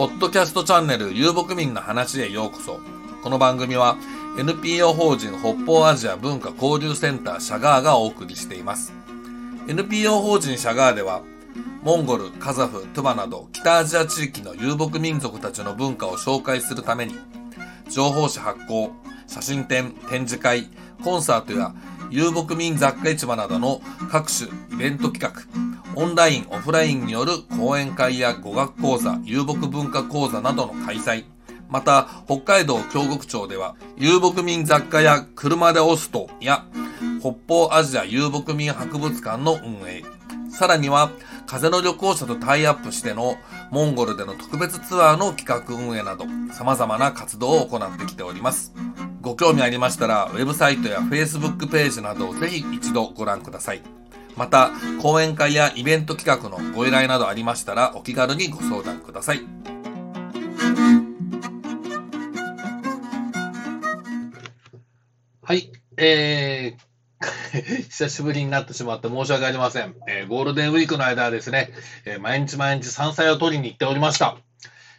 ポッドキャストチャンネル遊牧民の話へようこそ。この番組は NPO 法人北方アジア文化交流センターシャガーがお送りしています。NPO 法人シャガーでは、モンゴル、カザフ、トゥバなど北アジア地域の遊牧民族たちの文化を紹介するために、情報誌発行、写真展、展示会、コンサートや遊牧民雑貨市場などの各種イベント企画、オンライン、オフラインによる講演会や語学講座、遊牧文化講座などの開催、また、北海道京極町では、遊牧民雑貨や車で押すとや、北方アジア遊牧民博物館の運営、さらには、風の旅行者とタイアップしてのモンゴルでの特別ツアーの企画運営など、様々な活動を行ってきております。ご興味ありましたら、ウェブサイトや Facebook ページなどをぜひ一度ご覧ください。また、講演会やイベント企画のご依頼などありましたら、お気軽にご相談ください。はい、えー、久しぶりになってしまって申し訳ありません。えー、ゴールデンウィークの間はですね、えー、毎日毎日山菜を取りに行っておりました。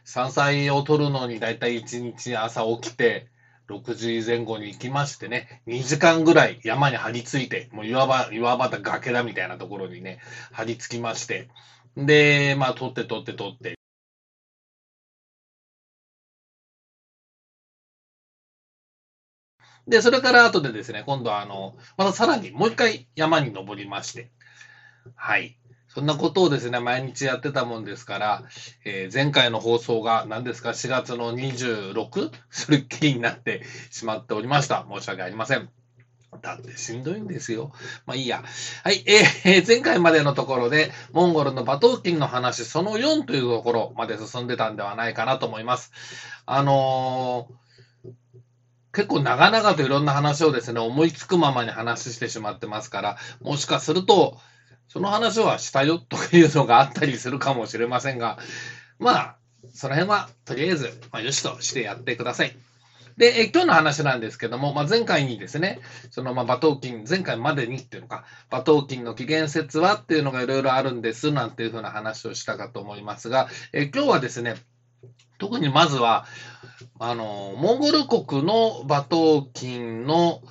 山菜を取るのにだいたい1日朝起きて、6時前後に行きましてね、2時間ぐらい山に張り付いて、もう岩場、岩場だ崖だみたいなところにね、張り付きまして、で、まあ、取って取って取って、で、それから後でですね、今度はあの、またさらにもう一回山に登りまして、はい。そんなことをですね、毎日やってたもんですから、えー、前回の放送が何ですか、4月の 26? それっきりになってしまっておりました。申し訳ありません。だってしんどいんですよ。まあいいや。はい。えー、前回までのところで、モンゴルの馬頭琴の話、その4というところまで進んでたんではないかなと思います。あのー、結構長々といろんな話をですね、思いつくままに話してしまってますから、もしかすると、その話はしたよというのがあったりするかもしれませんが、まあ、その辺はとりあえず、まあ、よしとしてやってください。で、え今日の話なんですけども、まあ、前回にですね、そのまあ馬頭琴、前回までにっていうのか、馬頭琴の起源説はっていうのがいろいろあるんですなんていうふうな話をしたかと思いますが、え今日はですね、特にまずは、あの、モンゴル国の馬頭琴の、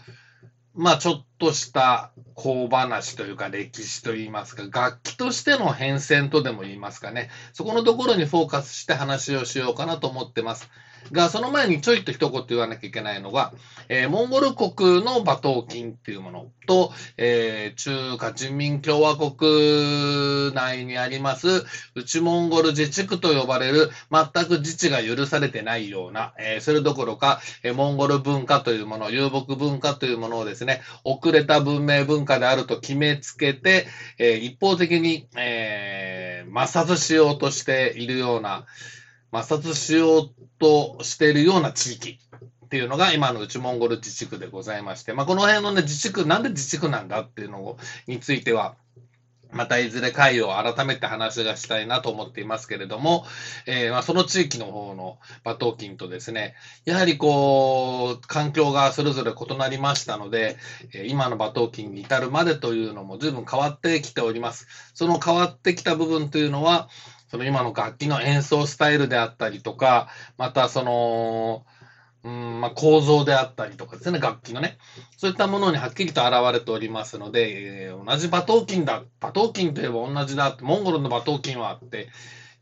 まあちょっとした小話というか歴史といいますか、楽器としての変遷とでも言いますかね、そこのところにフォーカスして話をしようかなと思ってます。が、その前にちょいと一言言わなきゃいけないのが、えー、モンゴル国の馬頭琴っていうものと、えー、中華人民共和国内にあります、内モンゴル自治区と呼ばれる、全く自治が許されてないような、えー、それどころか、えモンゴル文化というもの、遊牧文化というものをですね、遅れた文明文化であると決めつけて、え一方的に、え抹殺しようとしているような、抹殺しようとしているような地域っていうのが今の内モンゴル自治区でございまして、まあ、この辺のね、自治区、なんで自治区なんだっていうのについては、またいずれ会を改めて話がしたいなと思っていますけれども、えー、まあその地域の方の馬頭琴とですね、やはりこう、環境がそれぞれ異なりましたので、今の馬頭琴に至るまでというのも随分変わってきております。その変わってきた部分というのは、その今の楽器の演奏スタイルであったりとか、またその、うんまあ、構造であったりとかですね、楽器のね、そういったものにはっきりと現れておりますので、えー、同じ馬頭琴だ、馬頭琴といえば同じだ、モンゴルの馬頭琴はって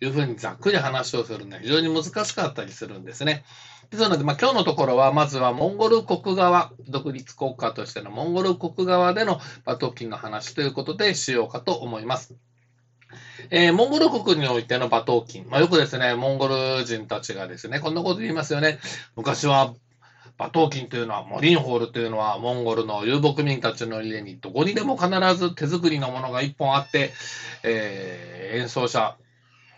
いうふうにざっくり話をするのは非常に難しかったりするんですね。ですので、まあ、今日のところは、まずはモンゴル国側、独立国家としてのモンゴル国側での馬頭琴の話ということでしようかと思います。えー、モンゴル国においての馬頭琴。まあ、よくですね、モンゴル人たちがですね、こんなこと言いますよね。昔は馬頭琴というのは、モリンホールというのは、モンゴルの遊牧民たちの家にどこにでも必ず手作りのものが一本あって、えー、演奏者、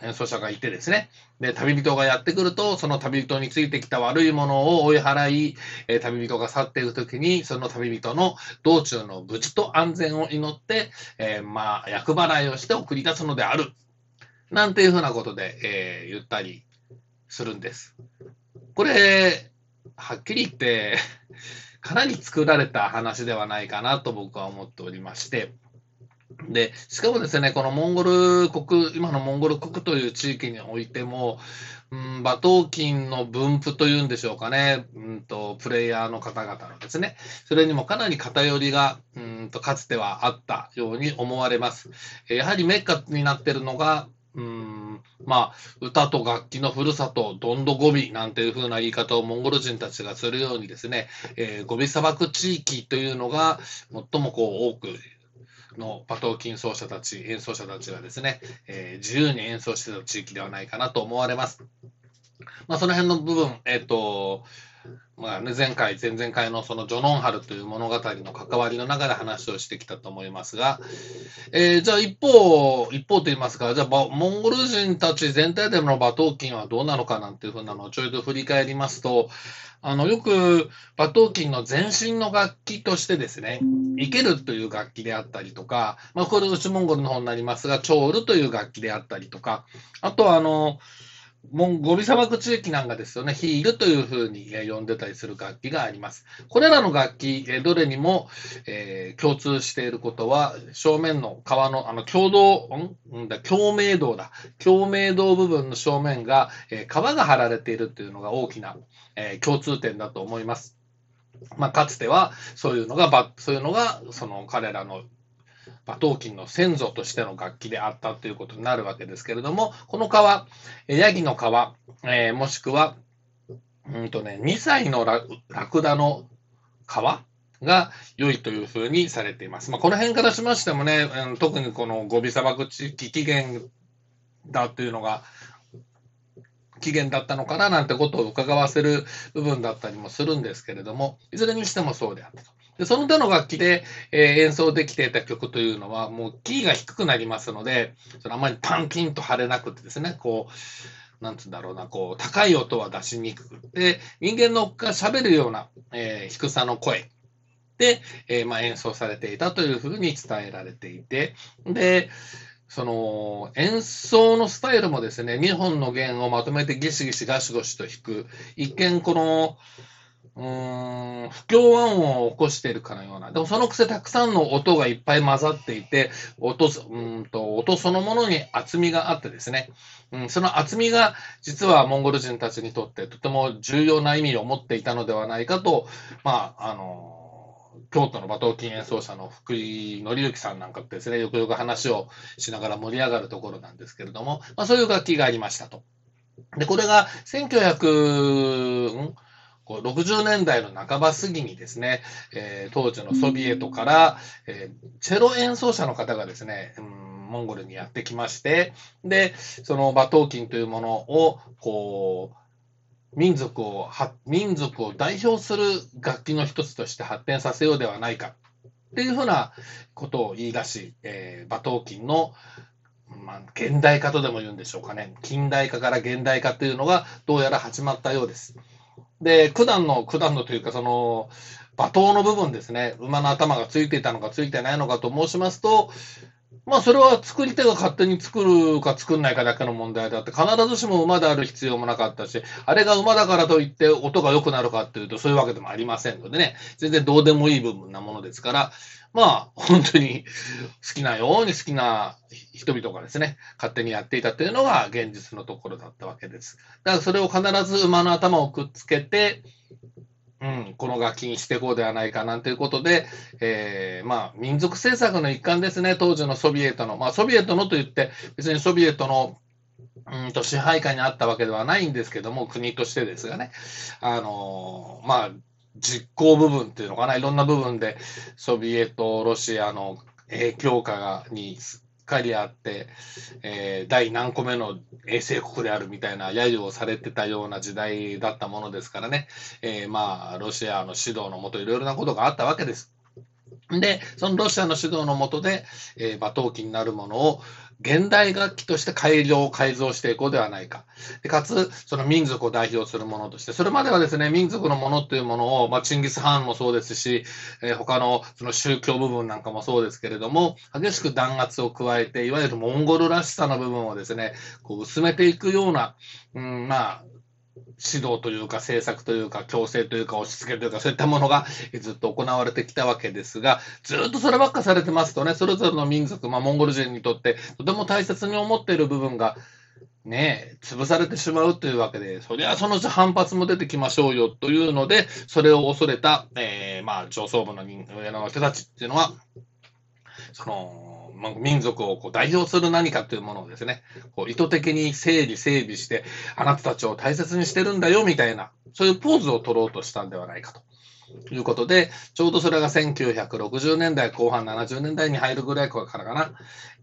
演奏者がいてですね。で、旅人がやってくると、その旅人についてきた悪いものを追い払い、えー、旅人が去っていくときに、その旅人の道中の無事と安全を祈って、えー、まあ、厄払いをして送り出すのである。なんていうふうなことで、えー、言ったりするんです。これ、はっきり言って、かなり作られた話ではないかなと僕は思っておりまして、で、しかもですね、このモンゴル国、今のモンゴル国という地域においても、うん、馬頭琴の分布というんでしょうかね、うんと、プレイヤーの方々のですね、それにもかなり偏りが、うんと、かつてはあったように思われます。やはりメッカになっているのが、うんまあ、歌と楽器のふるさと、どんどゴビなんていう風な言い方をモンゴル人たちがするようにですね、えー、ゴビ砂漠地域というのが最もこう多くの馬頭琴奏者たち、演奏者たちがですね、えー、自由に演奏してた地域ではないかなと思われます。まあ、その辺の部分、えっ、ー、と、まあね、前回、前々回のそのジョノンハルという物語の関わりの中で話をしてきたと思いますが、えー、じゃあ一方、一方と言いますか、じゃあモンゴル人たち全体での馬頭琴はどうなのかなんていうふうなのをちょいと振り返りますと、あの、よく馬頭琴の前身の楽器としてですね、イケルという楽器であったりとか、まあ、これ内モンゴルの方になりますが、チョールという楽器であったりとか、あとはあの、モンゴビ砂漠地域なんかですよね、ヒールというふうに呼んでたりする楽器があります。これらの楽器、どれにも、えー、共通していることは、正面の川の、あの、共同、ん？だ、共鳴道だ。共鳴道部分の正面が、えー、川が張られているというのが大きな、えー、共通点だと思います。まあ、かつては、そういうのが、そういうのが、その彼らの馬頭琴の先祖としての楽器であったということになるわけですけれども、この川、ヤギの川、えー、もしくは、うんとね、2歳のラクダの川が良いというふうにされています。まあ、この辺からしましてもね、うん、特にこのゴビ砂漠地域起源だというのが、起源だったのかななんてことを伺わせる部分だったりもするんですけれども、いずれにしてもそうであったと。でその他の楽器で、えー、演奏できていた曲というのは、もうキーが低くなりますので、そのあまりパンキンと張れなくてですね、こう、なんつうんだろうな、こう、高い音は出しにくくて、人間のが喋るような、えー、低さの声で、えー、まあ、演奏されていたというふうに伝えられていて、で、その演奏のスタイルもですね、2本の弦をまとめてギシギシガシゴシと弾く、一見この、うん、不協和音を起こしているかのような。でもそのくせたくさんの音がいっぱい混ざっていて、音、うんと、音そのものに厚みがあってですね、うん、その厚みが実はモンゴル人たちにとってとても重要な意味を持っていたのではないかと、まあ、あの、京都の馬頭琴演奏者の福井紀之さんなんかですね、よくよく話をしながら盛り上がるところなんですけれども、まあ、そういう楽器がありましたと。で、これが1900、60年代の半ば過ぎにですね、えー、当時のソビエトから、えー、チェロ演奏者の方がですね、うん、モンゴルにやってきまして、で、その馬頭琴というものを、こう、民族を、民族を代表する楽器の一つとして発展させようではないかっていうふうなことを言い出し、えー、馬頭琴の、まあ、現代化とでも言うんでしょうかね。近代化から現代化というのがどうやら始まったようです。で、九段の、九段のというか、その、馬頭の部分ですね。馬の頭がついていたのかついてないのかと申しますと、まあ、それは作り手が勝手に作るか作んないかだけの問題であって、必ずしも馬である必要もなかったし、あれが馬だからといって音が良くなるかっていうと、そういうわけでもありませんのでね、全然どうでもいい部分なものですから、まあ、本当に好きなように好きな人々がですね、勝手にやっていたというのが現実のところだったわけです。だからそれを必ず馬の頭をくっつけて、うん、この楽器にしていこうではないかなんていうことで、えー、まあ、民族政策の一環ですね、当時のソビエトの。まあ、ソビエトのと言って、別にソビエトのうんと支配下にあったわけではないんですけども、国としてですがね、あのー、まあ、実行部分っていうのかな、いろんな部分でソビエト、ロシアの影響下にすっかりあって、えー、第何個目の衛星国であるみたいな揶揄をされてたような時代だったものですからね、えー、まあ、ロシアの指導のもといろいろなことがあったわけです。で、そのロシアの指導のもとで、えー、馬頭琴になるものを現代楽器として改良、改造していこうではないか。でかつ、その民族を代表するものとして、それまではですね、民族のものというものを、まあ、チンギス・ハンもそうですし、えー、他のその宗教部分なんかもそうですけれども、激しく弾圧を加えて、いわゆるモンゴルらしさの部分をですね、こう薄めていくような、うん、まあ、指導というか政策というか強制というか押し付けというかそういったものがずっと行われてきたわけですが、ずっとそればっかされてますとね、それぞれの民族、まあ、モンゴル人にとってとても大切に思っている部分がね、潰されてしまうというわけで、そりゃそのうち反発も出てきましょうよというので、それを恐れた、え、まあ上層部の上の人たちっていうのは、その、ま民族をこう代表する何かというものをですね、こう意図的に整理整備して、あなたたちを大切にしてるんだよみたいな、そういうポーズを取ろうとしたんではないかと。いうことで、ちょうどそれが1960年代後半70年代に入るぐらいからかな、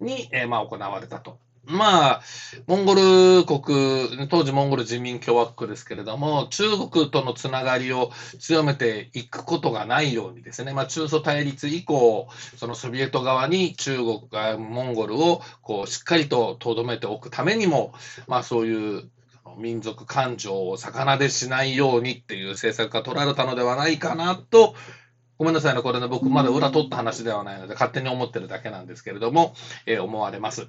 に、えー、まあ行われたとまあ、モンゴル国、当時モンゴル人民共和国ですけれども、中国とのつながりを強めていくことがないようにですね、まあ、中ソ対立以降、そのソビエト側に中国が、モンゴルをこうしっかりと留めておくためにも、まあ、そういう民族感情を逆なでしないようにっていう政策が取られたのではないかなとごめんなさいね、これね、僕まだ裏取った話ではないので、勝手に思ってるだけなんですけれども、えー、思われます。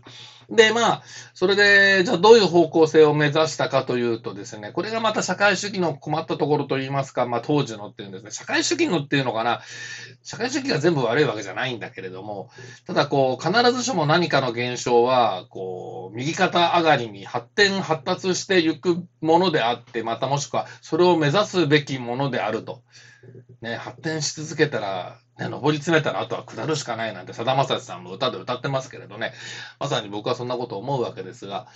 で、まあ、それで、じゃあどういう方向性を目指したかというとですね、これがまた社会主義の困ったところといいますか、まあ当時のっていうんですね、社会主義のっていうのかな、社会主義が全部悪いわけじゃないんだけれども、ただこう、必ずしも何かの現象は、こう、右肩上がりに発展、発達していくものであって、またもしくはそれを目指すべきものであると。ね、発展し続けたら、ね、上り詰めたらあとは下るしかないなんて、さだまさしさんも歌で歌ってますけれどね、まさに僕はそんなこと思うわけですが、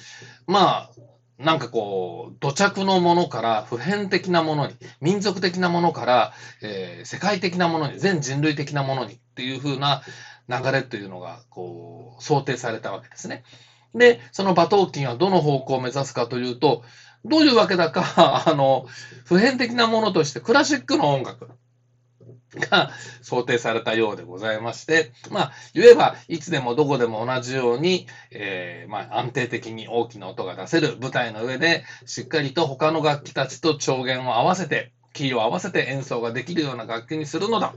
まあ、なんかこう、土着のものから普遍的なものに、民族的なものから、えー、世界的なものに、全人類的なものにっていう風な流れというのが、こう、想定されたわけですね。で、その馬頭琴はどの方向を目指すかというと、どういうわけだか、あの、普遍的なものとしてクラシックの音楽が想定されたようでございまして、まあ、言えば、いつでもどこでも同じように、えー、まあ、安定的に大きな音が出せる舞台の上で、しっかりと他の楽器たちと調弦を合わせて、キーを合わせて演奏ができるような楽器にするのだ。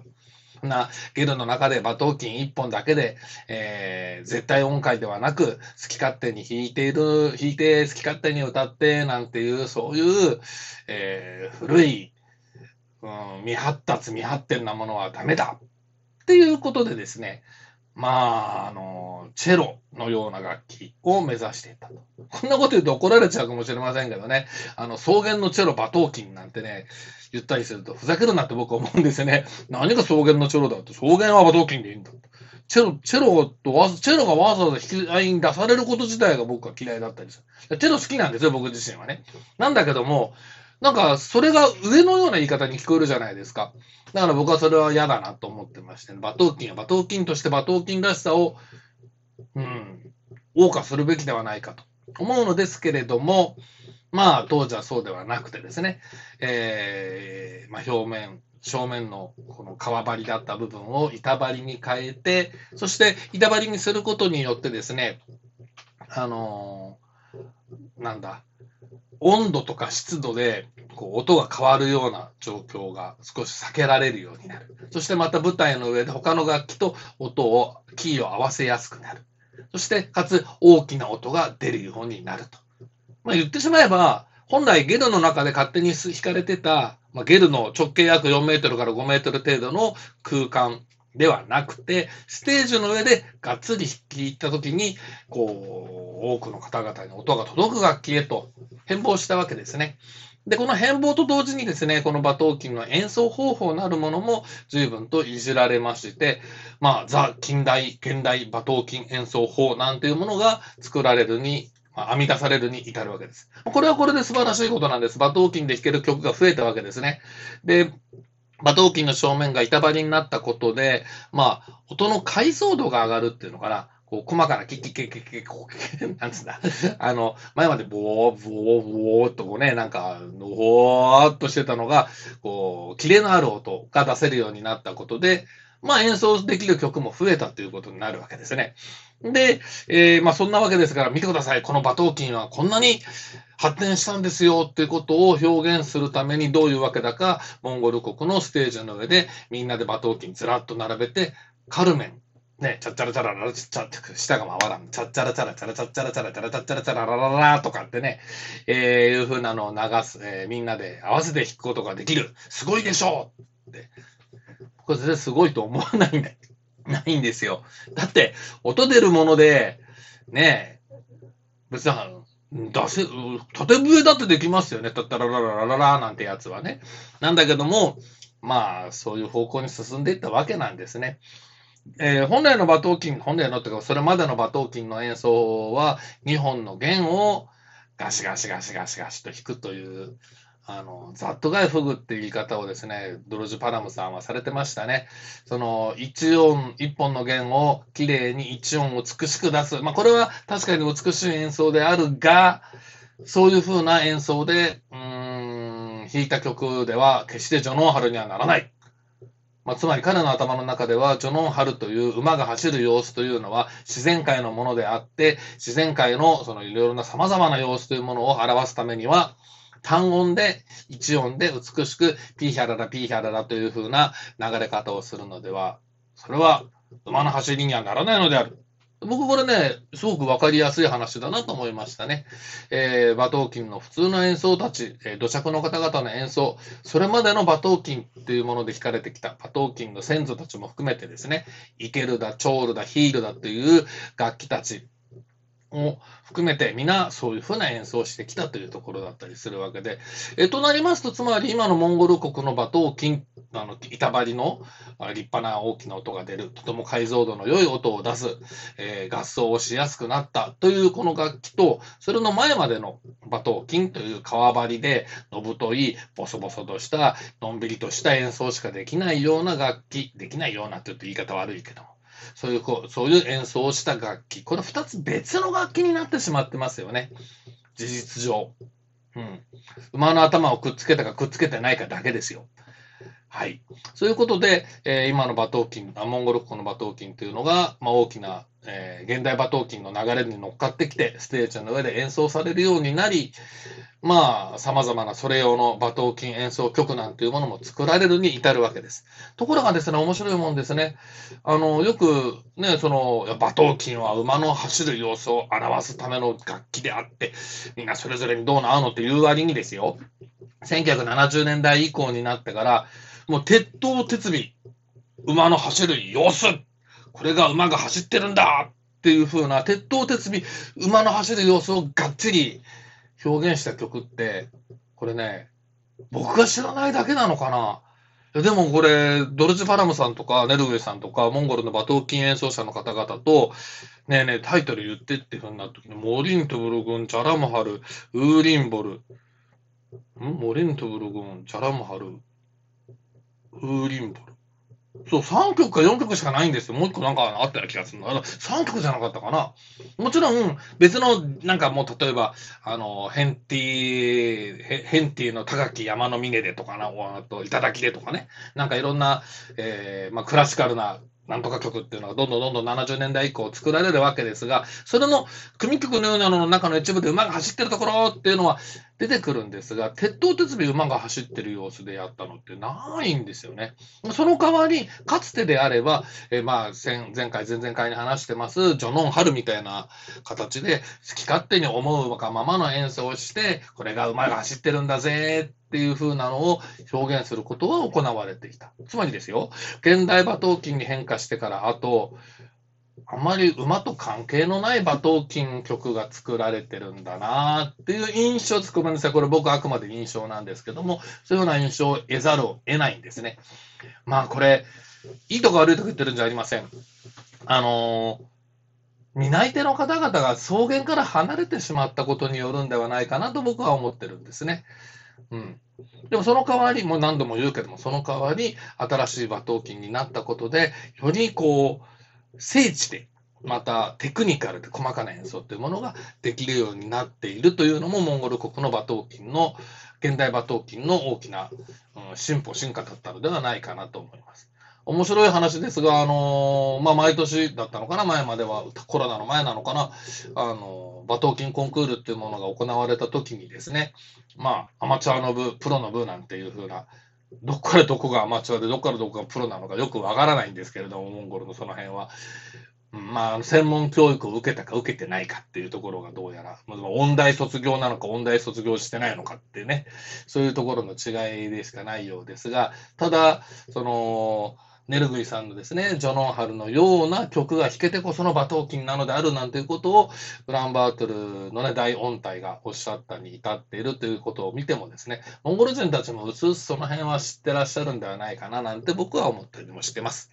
なゲルの中で馬頭琴一本だけで、えー、絶対音階ではなく、好き勝手に弾いている、弾いて好き勝手に歌ってなんていう、そういう、えー、古い、うん、未発達、未発展なものはダメだっていうことでですね、まあ、あの、チェロのような楽器を目指していたと。こんなこと言うと怒られちゃうかもしれませんけどね、あの、草原のチェロ馬頭琴なんてね、言ったりすると、ふざけるなって僕は思うんですよね。何が草原のチェロだって、草原は馬頭琴でいいんだ。チェロ、チェロとわ、チェロがわざわざ引き合いに出されること自体が僕は嫌いだったりする。チェロ好きなんですよ、僕自身はね。なんだけども、なんか、それが上のような言い方に聞こえるじゃないですか。だから僕はそれは嫌だなと思ってまして、ね、馬頭琴は馬頭琴として馬頭琴らしさを、うん、謳歌するべきではないかと思うのですけれども、まあ、当時はそうではなくてですね、えー、まあ、表面、正面のこの革張りだった部分を板張りに変えて、そして板張りにすることによってですね、あのー、なんだ、温度とか湿度でこう音が変わるような状況が少し避けられるようになる。そしてまた舞台の上で他の楽器と音を、キーを合わせやすくなる。そして、かつ大きな音が出るようになると。まあ言ってしまえば、本来ゲルの中で勝手に引かれてた、まあ、ゲルの直径約4メートルから5メートル程度の空間ではなくて、ステージの上でがっつり弾きった時に、こう、多くの方々に音が届く楽器へと変貌したわけですね。で、この変貌と同時にですね、この馬頭琴の演奏方法なるものも随分といじられまして、まあ、ザ・近代、現代馬頭琴演奏法なんていうものが作られるに、ま、編み出されるに至るわけです。これはこれで素晴らしいことなんです。馬頭琴で弾ける曲が増えたわけですね。で、馬頭琴の正面が板張りになったことで、まあ、音の解像度が上がるっていうのかな。こう、細かなキッキッキッキッキッキッ、なんつうんだ。あの、前までボー、ボー、ボーっとこうね、なんか、ボーっとしてたのが、こう、キレのある音が出せるようになったことで、まあ演奏できる曲も増えたということになるわけですね。で、えー、まあそんなわけですから、見てください。この馬頭琴はこんなに発展したんですよっていうことを表現するためにどういうわけだか、モンゴル国のステージの上でみんなで馬頭琴ずらっと並べて、カルメンね、チャッチャラチャララチャッチャ、舌が回らん。チャッチャラチャラチャラチャッチャラチャラチャラチャラチャラチャララララとかってね、えー、いう風なのを流す、えー、みんなで合わせて弾くことができる。すごいでしょうって。これ全然すごいと思わないんだ。ないんですよ。だって、音出るもので、ねえ、別に、出せ、縦笛だってできますよね。たったららららららなんてやつはね。なんだけども、まあ、そういう方向に進んでいったわけなんですね。えー、本来の馬頭琴、本来のというか、それまでの馬頭琴の演奏は、2本の弦をガシガシガシガシガシと弾くという、あの、ザットガイフグっていう言い方をですね、ドロジュ・パラムさんはされてましたね。その、一音、一本の弦をきれいに一音美しく出す。まあ、これは確かに美しい演奏であるが、そういう風な演奏で、うん、弾いた曲では決してジョノンハルにはならない。まあ、つまり彼の頭の中では、ジョノンハルという馬が走る様子というのは自然界のものであって、自然界のそのいろいろな様々な様子というものを表すためには、単音で、一音で美しく、ピーヒャララ、ピーヒャララという風な流れ方をするのでは、それは馬の走りにはならないのである。僕これね、すごくわかりやすい話だなと思いましたね。えー、馬頭琴の普通の演奏たち、えー、土着の方々の演奏、それまでの馬頭琴っていうもので弾かれてきた馬頭琴の先祖たちも含めてですね、イケルだ、チョールだ、ヒールだという楽器たち、を含めて皆そういうふうな演奏をしてきたというところだったりするわけで、えとなりますと、つまり今のモンゴル国の馬頭琴、あの板張りの立派な大きな音が出る、とても解像度の良い音を出す、えー、合奏をしやすくなったというこの楽器と、それの前までの馬頭琴という革張りで、のぶとい、ボソボソとした、のんびりとした演奏しかできないような楽器、できないようなって言うと言い方悪いけども、そういうこう、そういう演奏をした楽器。これ二つ別の楽器になってしまってますよね。事実上。うん。馬の頭をくっつけたかくっつけてないかだけですよ。はい。そういうことで、えー、今の馬頭琴、モンゴル国の馬頭琴というのが、まあ、大きな、えー、現代馬頭琴の流れに乗っかってきて、ステージの上で演奏されるようになり、まあ、様々なそれ用の馬頭琴演奏曲なんていうものも作られるに至るわけです。ところがですね、面白いもんですね。あの、よくね、その、馬頭琴は馬の走る様子を表すための楽器であって、みんなそれぞれにどうなのっていう割にですよ。1970年代以降になってから、もう鉄頭鉄尾、馬の走る様子、これが馬が走ってるんだっていう風な鉄頭鉄尾、馬の走る様子をがっちり表現した曲って、これね、僕が知らないだけなのかな。でもこれ、ドルチ・パラムさんとか、ネルウェイさんとか、モンゴルの馬頭琴演奏者の方々と、ねえねえ、タイトル言ってってふうになった時に、モリントブルグン、チャラムハル、ウーリンボル、ん？モリントブルグン、チャラムハル、ウーリンボル。そう、3曲か4曲しかないんですよ。もう1個なんかあったような気がするの。あの、3曲じゃなかったかな。もちろん、別の、なんかもう、例えば、あの、ヘンティヘンティの高き山の峰でとかな、あと、頂きでとかね。なんかいろんな、えー、まあ、クラシカルななんとか曲っていうのがどんどんどんどん70年代以降作られるわけですが、それの組曲のようなのの中の一部で馬が走ってるところっていうのは出てくるんですが、鉄頭鉄尾馬が走ってる様子でやったのってないんですよね。その代わり、かつてであれば、えまあ、前回、前々回に話してます、ジョノン・ハルみたいな形で、好き勝手に思うがままの演奏をして、これが馬が走ってるんだぜていう風なのを表現することは行われてきた。つまりですよ、現代馬頭琴に変化してからあと、あまり馬と関係のない馬頭琴曲が作られてるんだなっていう印象つくごめんなさい。これ僕あくまで印象なんですけども、そういうような印象を得ざるを得ないんですね。まあこれ、いいとか悪いとか言ってるんじゃありません。あのー、担い手の方々が草原から離れてしまったことによるんではないかなと僕は思ってるんですね。うん。でもその代わり、も何度も言うけども、その代わり、新しい馬頭琴になったことで、よりこう、精緻で、またテクニカルで細かな演奏というものができるようになっているというのも、モンゴル国の馬頭琴の、現代馬頭琴の大きな、うん、進歩、進化だったのではないかなと思います。面白い話ですが、あのー、まあ、毎年だったのかな、前までは、コロナの前なのかな、あのー、馬頭琴コンクールっていうものが行われた時にですね、まあ、アマチュアの部、プロの部なんていう風な、どこからどこがアマチュアで、どこからどこがプロなのかよくわからないんですけれども、モンゴルのその辺は。まあ、専門教育を受けたか受けてないかっていうところがどうやら、まあ、音大卒業なのか、音大卒業してないのかってね、そういうところの違いでしかないようですが、ただ、その、ネルグイさんのですね、ジョノンハルのような曲が弾けてこその馬頭琴なのであるなんていうことを、ウランバートルのね、大音体がおっしゃったに至っているということを見てもですね、モンゴル人たちもうすうすその辺は知ってらっしゃるんではないかななんて僕は思ったりもしてます。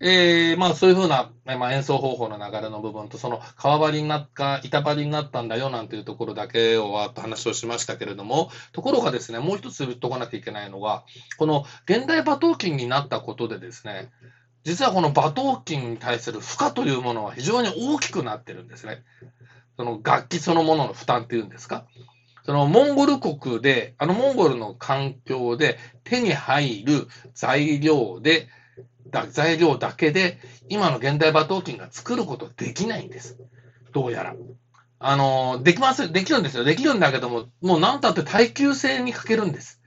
えー、まあそういうふうな、まあ、演奏方法の流れの部分と、その川張りになった、板張りになったんだよなんていうところだけをわっと話をしましたけれども、ところがですね、もう一つ言っとかなきゃいけないのが、この現代馬頭琴になったことでですね、実はこの馬頭琴に対する負荷というものは非常に大きくなってるんですね。その楽器そのものの負担っていうんですか。そのモンゴル国で、あのモンゴルの環境で手に入る材料で、材料だけで、今の現代馬頭琴が作ることできないんです。どうやら。あの、できます、できるんですよ。できるんだけども、もう何たって耐久性に欠けるんです。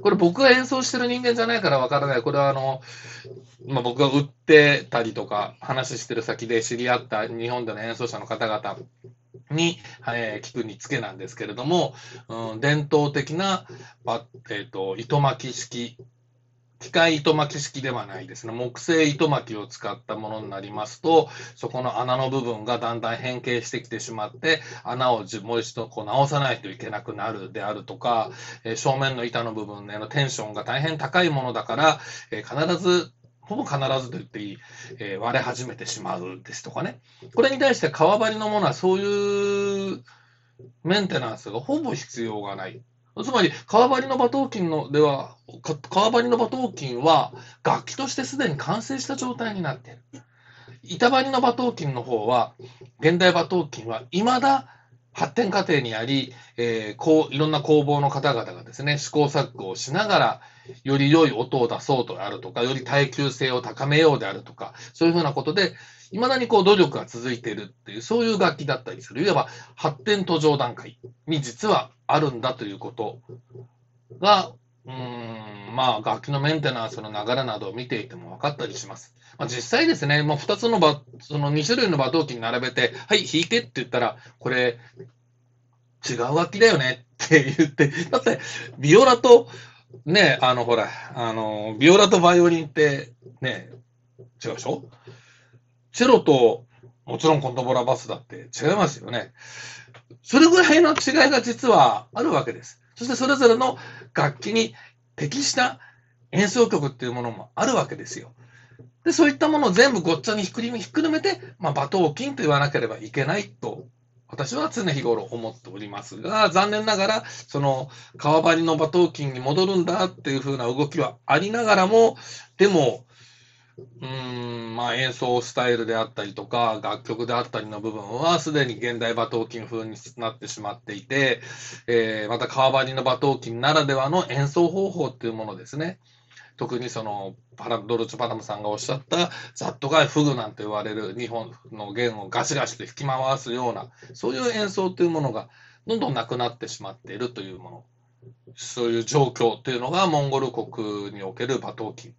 これ僕が演奏してる人間じゃないからわからない。これはあの、まあ、僕が売ってたりとか、話してる先で知り合った日本での演奏者の方々に、えー、聞くにつけなんですけれども、うん、伝統的な、えーと糸巻き式機械糸巻き式ではないですね。木製糸巻きを使ったものになりますと、そこの穴の部分がだんだん変形してきてしまって、穴をもう一度こう直さないといけなくなるであるとか、え、正面の板の部分へのテンションが大変高いものだから、え、必ずほぼ必ずと言っていい、え、割れ始めてしまうですとかね。これに対して革張りのものはそういうメンテナンスがほぼ必要がない。つまり、川張りの馬頭琴のでは、川張りの馬頭琴は楽器としてすでに完成した状態になっている。板張りの馬頭琴の方は、現代馬頭琴は未だ発展過程にあり、えー、こういろんな工房の方々がですね、試行錯誤をしながら、より良い音を出そうとあるとか、より耐久性を高めようであるとか、そういうふうなことで、いまだにこう努力が続いているっていう、そういう楽器だったりする。いわば発展途上段階に実はあるんだということが、うん、まあ楽器のメンテナンスの流れなどを見ていても分かったりします。まあ、実際ですね、もう2つのバ、その2種類の馬頭琴並べて、はい、弾いてって言ったら、これ、違う楽器だよねって言って、だって、ビオラと、ね、あの、ほら、あの、ビオラとバイオリンって、ね、違うでしょ？チェロと、もちろんコントボラバスだって違いますよね。それぐらいの違いが実はあるわけです。そしてそれぞれの楽器に適した演奏曲っていうものもあるわけですよ。で、そういったものを全部ごっちゃにひっくるめて、まあ、馬頭琴と言わなければいけないと、私は常日頃思っておりますが、残念ながら、その、川張りの馬頭琴に戻るんだっていう風な動きはありながらも、でも、うん、まあ演奏スタイルであったりとか、楽曲であったりの部分は、すでに現代馬頭琴風になってしまっていて、えー、また川張りの馬頭琴ならではの演奏方法っていうものですね。特にそのパラドルチョ・パラムさんがおっしゃったザットガイフグなんて言われる日本の弦をガシガシと弾き回すようなそういう演奏というものがどんどんなくなってしまっているというものそういう状況というのがモンゴル国における馬頭琴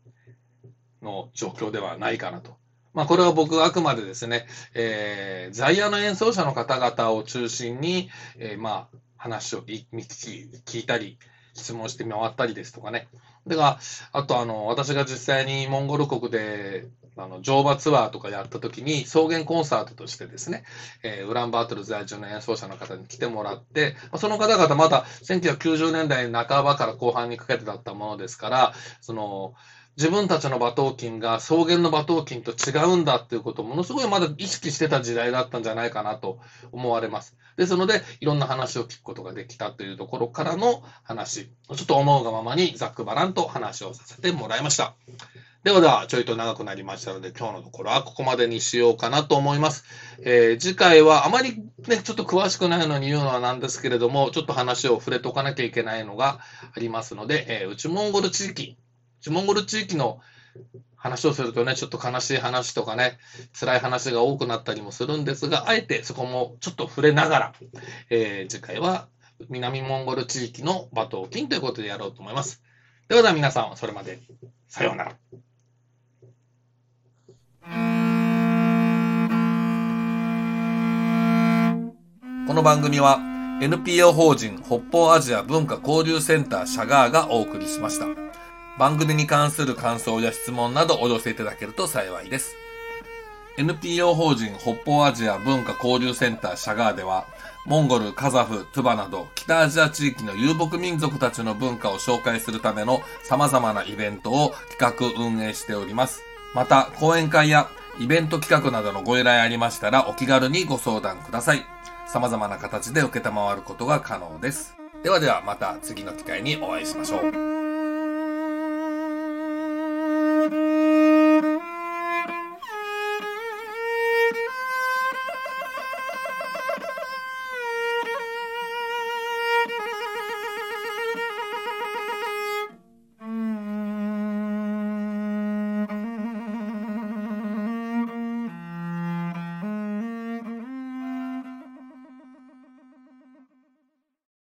の状況ではないかなと。まあ、これは僕はあくまでですね、えー、在野の演奏者の方々を中心に、えー、まあ、話を聞いたり、質問して回ったりですとかね。でが、あとあの、私が実際にモンゴル国で、あの、乗馬ツアーとかやった時に、草原コンサートとしてですね、えー、ウランバートル在住の演奏者の方に来てもらって、その方々まだ1990年代半ばから後半にかけてだったものですから、その、自分たちの馬頭琴が草原の馬頭琴と違うんだっていうことをものすごいまだ意識してた時代だったんじゃないかなと思われます。ですので、いろんな話を聞くことができたというところからの話、ちょっと思うがままにざっくばらんと話をさせてもらいました。ではでは、ちょいと長くなりましたので、今日のところはここまでにしようかなと思います。えー、次回はあまりね、ちょっと詳しくないのに言うのはなんですけれども、ちょっと話を触れておかなきゃいけないのがありますので、えー、内モンゴル地域、モンゴル地域の話をするとね、ちょっと悲しい話とかね、辛い話が多くなったりもするんですが、あえてそこもちょっと触れながら、えー、次回は南モンゴル地域の馬頭琴ということでやろうと思います。ではでは皆さん、それまで。さようなら。この番組は NPO 法人北方アジア文化交流センターシャガーがお送りしました。番組に関する感想や質問などお寄せいただけると幸いです。NPO 法人北方アジア文化交流センターシャガーでは、モンゴル、カザフ、トゥバなど北アジア地域の遊牧民族たちの文化を紹介するための様々なイベントを企画運営しております。また、講演会やイベント企画などのご依頼ありましたらお気軽にご相談ください。様々な形で受けたまわることが可能です。ではではまた次の機会にお会いしましょう。